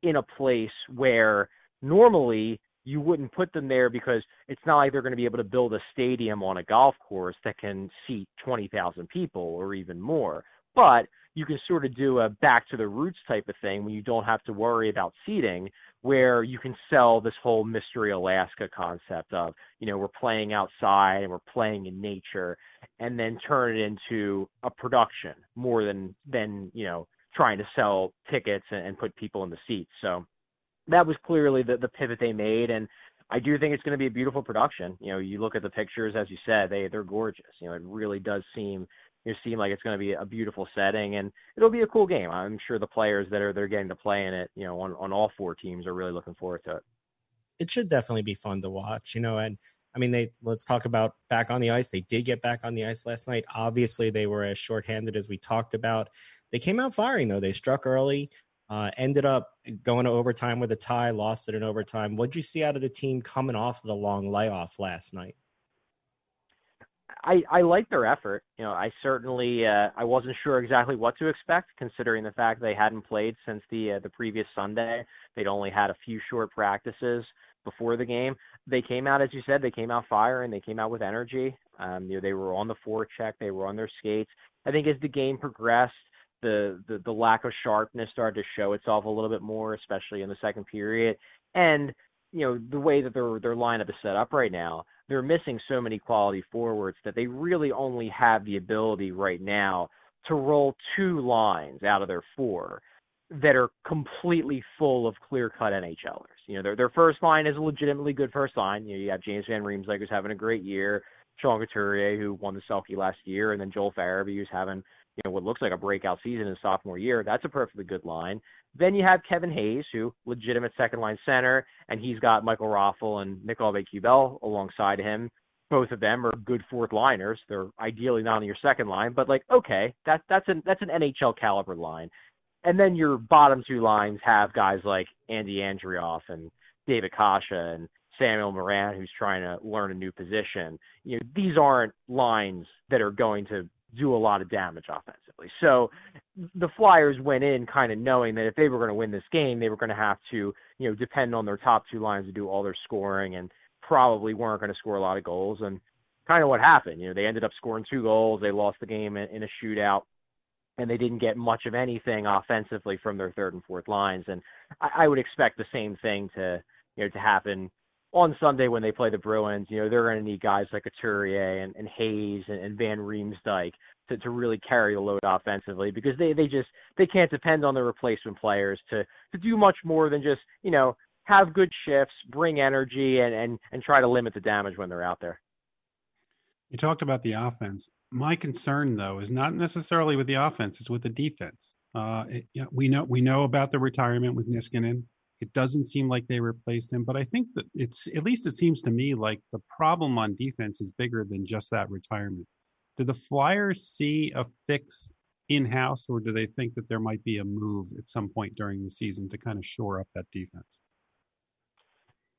in a place where normally you wouldn't put them there because it's not like they're going to be able to build a stadium on a golf course that can seat 20,000 people or even more. But you can sort of do a back to the roots type of thing when you don't have to worry about seating where you can sell this whole mystery Alaska concept of, you know, we're playing outside and we're playing in nature and then turn it into a production more than than, you know, trying to sell tickets and, and put people in the seats. So that was clearly the, the pivot they made and I do think it's going to be a beautiful production. You know, you look at the pictures, as you said, they they're gorgeous. You know, it really does seem it seem like it's going to be a beautiful setting and it'll be a cool game. I'm sure the players that are they're getting to play in it, you know, on on all four teams are really looking forward to it. It should definitely be fun to watch, you know, and I mean they let's talk about back on the ice. They did get back on the ice last night. Obviously, they were as shorthanded as we talked about. They came out firing though. They struck early. Uh, ended up going to overtime with a tie, lost it in overtime. What'd you see out of the team coming off the long layoff last night? I I like their effort. You know, I certainly uh, I wasn't sure exactly what to expect considering the fact they hadn't played since the uh, the previous Sunday. They'd only had a few short practices before the game. They came out, as you said, they came out firing. They came out with energy. Um, you know, they were on the forecheck. They were on their skates. I think as the game progressed, the, the the lack of sharpness started to show itself a little bit more, especially in the second period. And you know the way that their their lineup is set up right now, they're missing so many quality forwards that they really only have the ability right now to roll two lines out of their four that are completely full of clear-cut NHLers. You know, their their first line is a legitimately good first line. You know, you have James Van Riemsdyk who's having a great year, Sean Couturier who won the Selke last year, and then Joel Farabee who's having you know what looks like a breakout season in sophomore year. That's a perfectly good line. Then you have Kevin Hayes, who legitimate second line center, and he's got Michael Raffl and Nick Aube-Kubel alongside him. Both of them are good fourth liners. They're ideally not on your second line, but like okay, that that's an that's an NHL caliber line. And then your bottom two lines have guys like Andy Andreoff and David Kasha and Samuel Morin, who's trying to learn a new position. You know, these aren't lines that are going to do a lot of damage offensively. So the Flyers went in kind of knowing that if they were going to win this game, they were going to have to, you know, depend on their top two lines to do all their scoring and probably weren't going to score a lot of goals. And kind of what happened, you know, they ended up scoring two goals. They lost the game in, a shootout and they didn't get much of anything offensively from their third and fourth lines. And I, I would expect the same thing to, you know, to happen on Sunday when they play the Bruins, you know, they're going to need guys like Couturier and, and Hayes and, and Van Riemsdyk to, to really carry the load offensively because they, they just they can't depend on the replacement players to, to do much more than just, you know, have good shifts, bring energy and, and, and try to limit the damage when they're out there. You talked about the offense. My concern though is not necessarily with the offense, it's with the defense. Uh, it, yeah, we know we know about the retirement with Niskanen. It doesn't seem like they replaced him, but I think that it's at least it seems to me like the problem on defense is bigger than just that retirement. Do the Flyers see a fix in house, or do they think that there might be a move at some point during the season to kind of shore up that defense?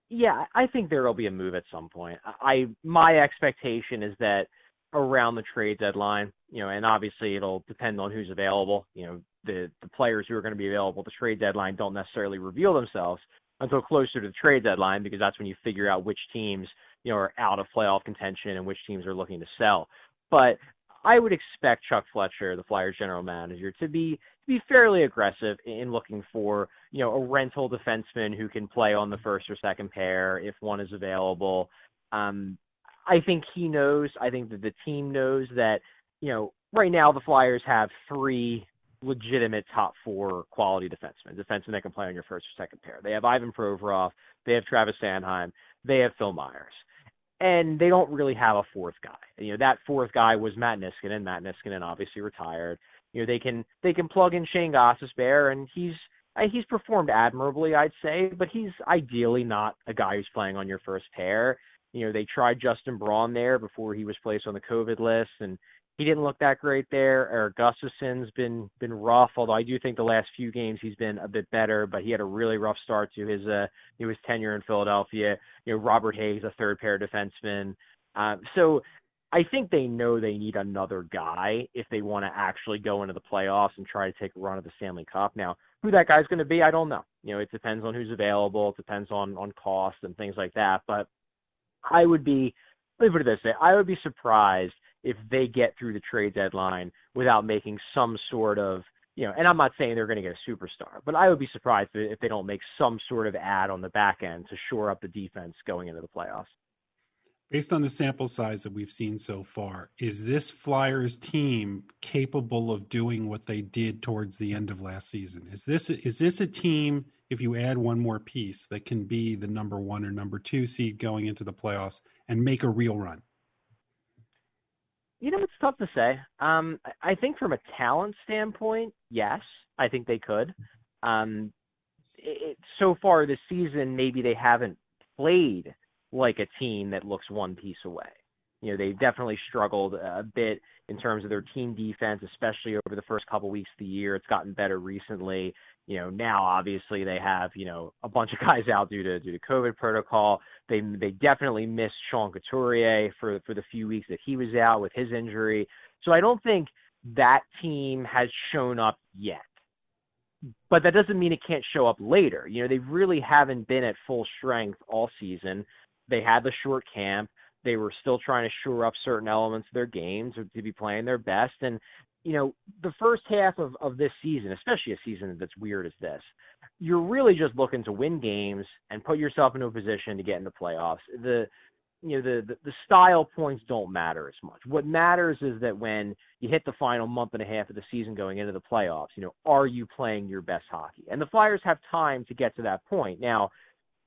Yeah, I think there will be a move at some point. I my expectation is that around the trade deadline, you know, and obviously it'll depend on who's available. You know, the the players who are going to be available at the trade deadline don't necessarily reveal themselves until closer to the trade deadline because that's when you figure out which teams you know are out of playoff contention and which teams are looking to sell. But I would expect Chuck Fletcher, the Flyers general manager, to be to be fairly aggressive in looking for you know a rental defenseman who can play on the first or second pair if one is available. Um, I think he knows. I think that the team knows that you know right now the Flyers have three legitimate top four quality defensemen, defensemen that can play on your first or second pair. They have Ivan Provorov, they have Travis Sanheim, they have Phil Myers. and they don't really have a fourth guy. You know, that fourth guy was Matt Niskanen. Matt Niskanen obviously retired. You know, they can they can plug in Shane Bear, and he's uh, he's performed admirably, I'd say, but he's ideally not a guy who's playing on your first pair. You know, they tried Justin Braun there before he was placed on the COVID list, and he didn't look that great there. Erik Gustafsson's been been rough, although I do think the last few games he's been a bit better. But he had a really rough start to his uh his tenure in Philadelphia. You know, Robert Hayes, a third pair defenseman. Uh, so I think they know they need another guy if they want to actually go into the playoffs and try to take a run at the Stanley Cup. Now, who that guy's going to be, I don't know. You know, it depends on who's available. It depends on on cost and things like that. But I would be, let me put it this way: I would be surprised if they get through the trade deadline without making some sort of, you know. And I'm not saying they're going to get a superstar, but I would be surprised if they don't make some sort of ad on the back end to shore up the defense going into the playoffs based on the sample size that we've seen so far, is this Flyers team capable of doing what they did towards the end of last season? Is this is this a team if you add one more piece that can be the number 1 or number 2 seed going into the playoffs and make a real run? You know, it's tough to say. Um, I think from a talent standpoint, yes, I think they could. Um, it, so far this season, maybe they haven't played like a team that looks one piece away. You know, they've definitely struggled a bit in terms of their team defense, especially over the first couple weeks of the year. It's gotten better recently. You know, now obviously they have, you know, a bunch of guys out due to due to COVID protocol. They they definitely missed Sean Couturier for for the few weeks that he was out with his injury. So I don't think that team has shown up yet. But that doesn't mean it can't show up later. You know, they really haven't been at full strength all season. They had the short camp. They were still trying to shore up certain elements of their games to be playing their best. And, you know, the first half of, of this season, especially a season that's weird as this, you're really just looking to win games and put yourself into a position to get in the playoffs. The you know the, the the style points don't matter as much. What matters is that when you hit the final month and a half of the season going into the playoffs, you know, are you playing your best hockey? And the Flyers have time to get to that point. Now,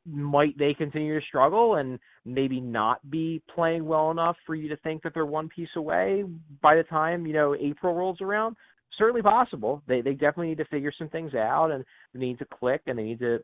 might they continue to struggle and maybe not be playing well enough for you to think that they're one piece away by the time you know April rolls around? Certainly possible. They they definitely need to figure some things out and they need to click and they need to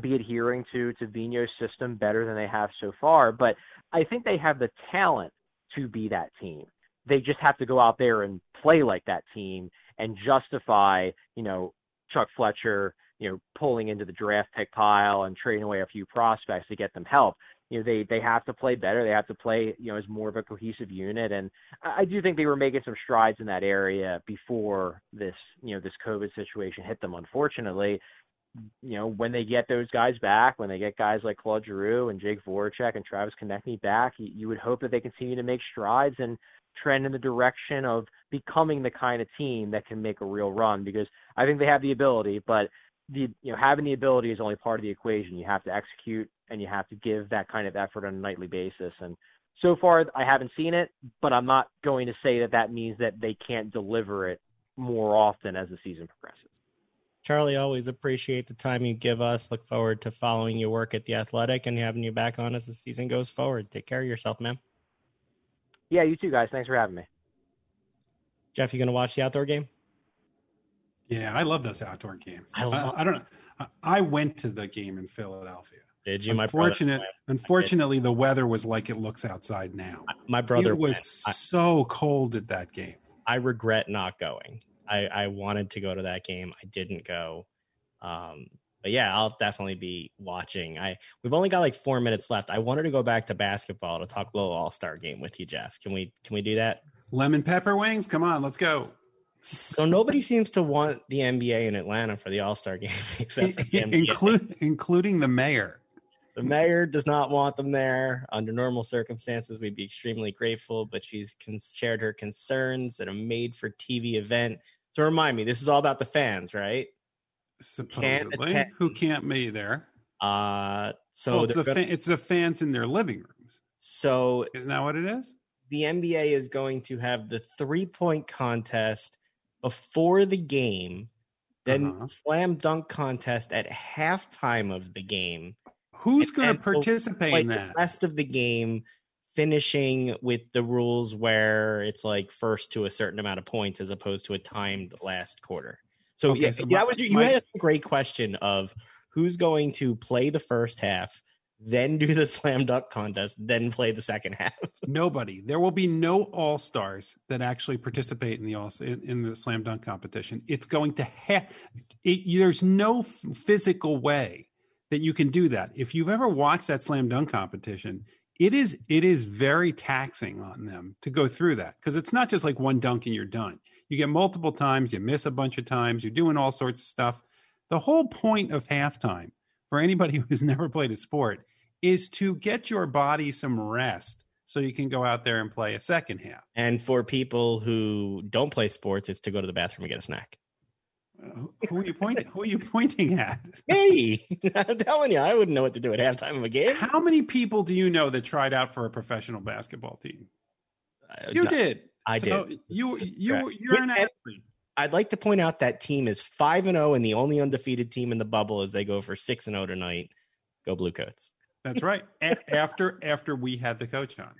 be adhering to to Vino's system better than they have so far. But I think they have the talent to be that team. They just have to go out there and play like that team and justify, you know, Chuck Fletcher you know, pulling into the draft pick pile and trading away a few prospects to get them help. You know, they they have to play better. They have to play, you know, as more of a cohesive unit. And I do think they were making some strides in that area before this, you know, this COVID situation hit them. Unfortunately, you know, when they get those guys back, when they get guys like Claude Giroux and Jake Voracek and Travis Konecny back, you, you would hope that they continue to make strides and trend in the direction of becoming the kind of team that can make a real run because I think they have the ability, but the you know having the ability is only part of the equation. You have to execute and you have to give that kind of effort on a nightly basis. And so far, I haven't seen it, but I'm not going to say that that means that they can't deliver it more often as the season progresses. Charlie, always appreciate the time you give us. Look forward to following your work at the Athletic and having you back on as the season goes forward. Take care of yourself, man. Yeah, you too, guys. Thanks for having me. Jeff, you going to watch the outdoor game? Yeah, I love those outdoor games. I, love- I, I don't know. I went to the game in Philadelphia. Did you? My Unfortunate, unfortunately, the weather was like it looks outside now. My brother it was went. so cold at that game. I regret not going. I, I wanted to go to that game. I didn't go. Um, but yeah, I'll definitely be watching. I we've only got like four minutes left. I wanted to go back to basketball to talk little All Star game with you, Jeff. Can we can we do that? Lemon pepper wings. Come on, let's go. So nobody seems to want the NBA in Atlanta for the All Star game, except the Include, including the mayor. The mayor does not want them there. Under normal circumstances, we'd be extremely grateful, but she's con- shared her concerns at a made-for-TV event. So remind me, this is all about the fans, right? Supposedly, can't who can't be there? Uh, so well, it's, the gonna, fa- it's the fans in their living rooms. So isn't that what it is? The NBA is going to have the three-point contest before the game, then uh-huh. slam dunk contest at halftime of the game. Who's going to participate in that? The rest of the game finishing with the rules where it's like first to a certain amount of points as opposed to a timed last quarter. So Okay, yeah, so that was you my- had a great question of who's going to play the first half, then do the slam dunk contest, then play the second half. Nobody. There will be no all stars that actually participate in the all in, in the slam dunk competition. It's going to have. There's no physical way that you can do that. If you've ever watched that slam dunk competition, it is it is very taxing on them to go through that because it's not just like one dunk and you're done. You get multiple times, you miss a bunch of times, you're doing all sorts of stuff. The whole point of halftime for anybody who's never played a sport is to get your body some rest so you can go out there and play a second half. And for people who don't play sports, it's to go to the bathroom and get a snack. Uh, who are you pointing? who are you pointing at? Hey, I'm telling you, I wouldn't know what to do at halftime of a game. How many people do you know that tried out for a professional basketball team? Uh, You no, did. I So did. You you you're an athlete. I'd like to point out that team is five and zero, and the only undefeated team in the bubble as they go for six and zero tonight. Go Blue Coats. That's right. A- after after we had the coach on.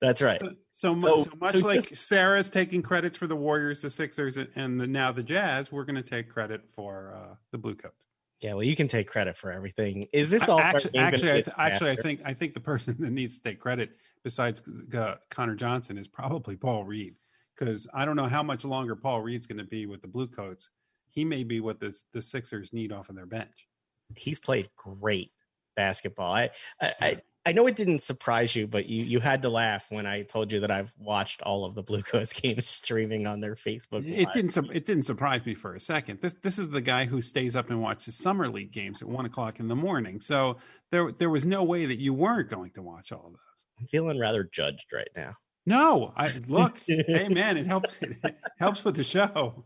That's right. So much, So- so much so like Sarah's taking credits for the Warriors, the Sixers, and the, now the Jazz, we're going to take credit for uh, the Blue Coats. Yeah, well, you can take credit for everything. Is this all actually, actually, I th- actually, I think I think the person that needs to take credit besides uh, Connor Johnson is probably Paul Reed because I don't know how much longer Paul Reed's going to be with the Blue Coats. He may be what the the Sixers need off of their bench. he's played great basketball. I, I, I, I know it didn't surprise you, but you, you had to laugh when I told you that I've watched all of the Blue Coats games streaming on their Facebook. It didn't. su- It didn't surprise me for a second. This this is the guy who stays up and watches summer league games at one o'clock in the morning. So there there was no way that you weren't going to watch all of those. I'm feeling rather judged right now. No, I look. hey man, it helps. It helps with the show.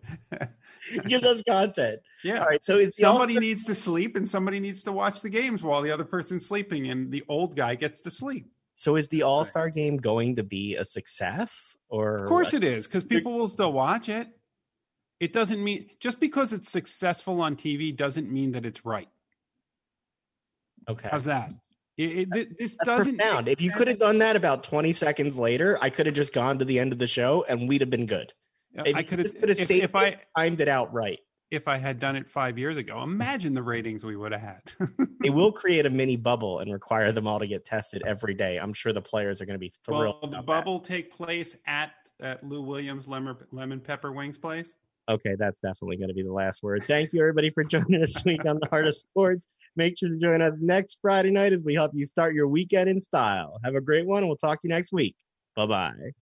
Give us content. yeah. All right, so it's Somebody needs to sleep, and somebody needs to watch the games while the other person's sleeping, and the old guy gets to sleep. So is the All Star game going to be a success? Or Of course, it is because people will still watch it. It doesn't mean just because it's successful on TV doesn't mean that it's right. Okay. How's that? It, it, this That's doesn't. profound. If you could have done that about 20 seconds later, I could have just gone to the end of the show and we'd have been good. If I could have. just could have If, saved if I timed it out right. if I had done it five years ago, imagine the ratings we would have had. It will create a mini bubble and require them all to get tested every day. I'm sure the players are going to be thrilled. Will the about that. bubble take place at at Lou Williams lemon, lemon pepper wings place? Okay, that's definitely going to be the last word. Thank you, everybody, for joining us this week on the Heart of Sports. Make sure to join us next Friday night as we help you start your weekend in style. Have a great one, and we'll talk to you next week. Bye bye.